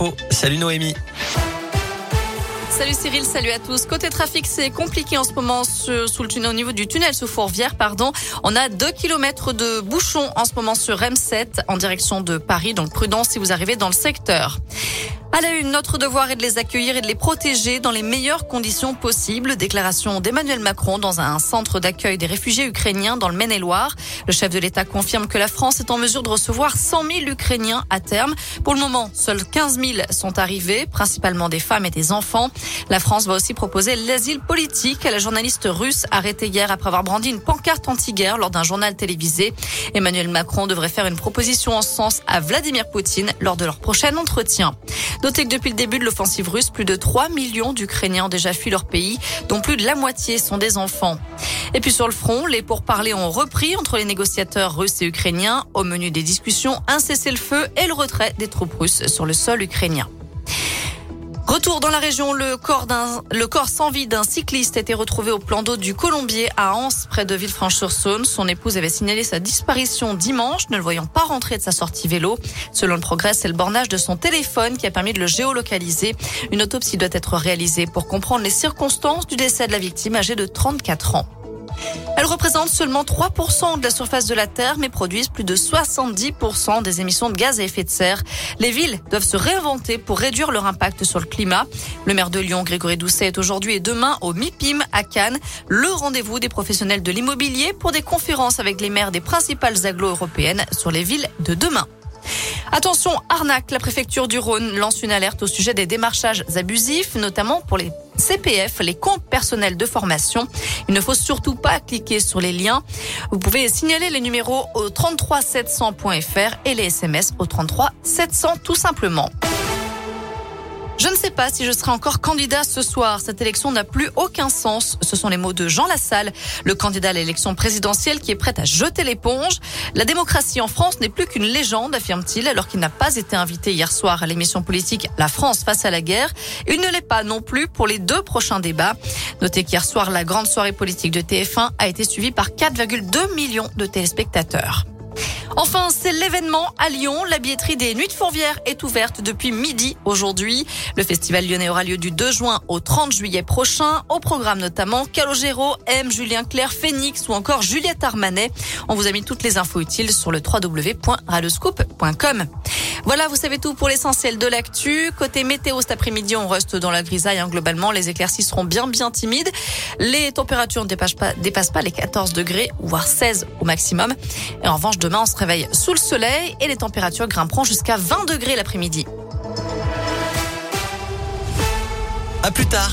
Oh, salut Noémie. Salut Cyril, salut à tous. Côté trafic, c'est compliqué en ce moment au niveau du tunnel sous Fourvière, pardon. On a 2 km de bouchons en ce moment sur M7 en direction de Paris, donc prudence si vous arrivez dans le secteur. À la une, notre devoir est de les accueillir et de les protéger dans les meilleures conditions possibles. Déclaration d'Emmanuel Macron dans un centre d'accueil des réfugiés ukrainiens dans le Maine-et-Loire. Le chef de l'État confirme que la France est en mesure de recevoir 100 000 Ukrainiens à terme. Pour le moment, seuls 15 000 sont arrivés, principalement des femmes et des enfants. La France va aussi proposer l'asile politique à la journaliste russe arrêtée hier après avoir brandi une pancarte anti-guerre lors d'un journal télévisé. Emmanuel Macron devrait faire une proposition en ce sens à Vladimir Poutine lors de leur prochain entretien. Notez que depuis le début de l'offensive russe, plus de 3 millions d'Ukrainiens ont déjà fui leur pays, dont plus de la moitié sont des enfants. Et puis sur le front, les pourparlers ont repris entre les négociateurs russes et ukrainiens. Au menu des discussions, un cessez-le-feu et le retrait des troupes russes sur le sol ukrainien. Retour dans la région, le corps, sans vie d'un cycliste a été retrouvé au plan d'eau du Colombier à Anse, près de Villefranche-sur-Saône. Son épouse avait signalé sa disparition dimanche, ne le voyant pas rentrer de sa sortie vélo. Selon le progrès, c'est le bornage de son téléphone qui a permis de le géolocaliser. Une autopsie doit être réalisée pour comprendre les circonstances du décès de la victime âgée de 34 ans. Elles représentent seulement 3% de la surface de la Terre, mais produisent plus de 70% des émissions de gaz à effet de serre. Les villes doivent se réinventer pour réduire leur impact sur le climat. Le maire de Lyon, Grégory Doucet, est aujourd'hui et demain au MIPIM à Cannes, le rendez-vous des professionnels de l'immobilier pour des conférences avec les maires des principales agglos européennes sur les villes de demain. Attention, arnaque, la préfecture du Rhône lance une alerte au sujet des démarchages abusifs, notamment pour les CPF, les comptes personnels de formation. Il ne faut surtout pas cliquer sur les liens. Vous pouvez signaler les numéros au 33700.fr et les SMS au 33 700 tout simplement. Sais pas si je serai encore candidat ce soir. Cette élection n'a plus aucun sens. Ce sont les mots de Jean Lassalle, le candidat à l'élection présidentielle qui est prêt à jeter l'éponge. La démocratie en France n'est plus qu'une légende, affirme-t-il, alors qu'il n'a pas été invité hier soir à l'émission politique La France face à la guerre. Il ne l'est pas non plus pour les deux prochains débats. Notez qu'hier soir, la grande soirée politique de TF1 a été suivie par 4,2 millions de téléspectateurs. Enfin, c'est l'événement à Lyon. La billetterie des Nuits de Fourvière est ouverte depuis midi aujourd'hui. Le festival lyonnais aura lieu du 2 juin au 30 juillet prochain. Au programme notamment Calogero, M, Julien Clerc, Phoenix ou encore Juliette Armanet. On vous a mis toutes les infos utiles sur le www.radoscoop.com. Voilà, vous savez tout pour l'essentiel de l'actu. Côté météo, cet après-midi, on reste dans la grisaille. Hein, globalement, les éclaircies seront bien, bien timides. Les températures ne dépassent pas, les 14 degrés, voire 16 au maximum. Et en revanche, demain, on se réveille sous le soleil et les températures grimperont jusqu'à 20 degrés l'après-midi. À plus tard.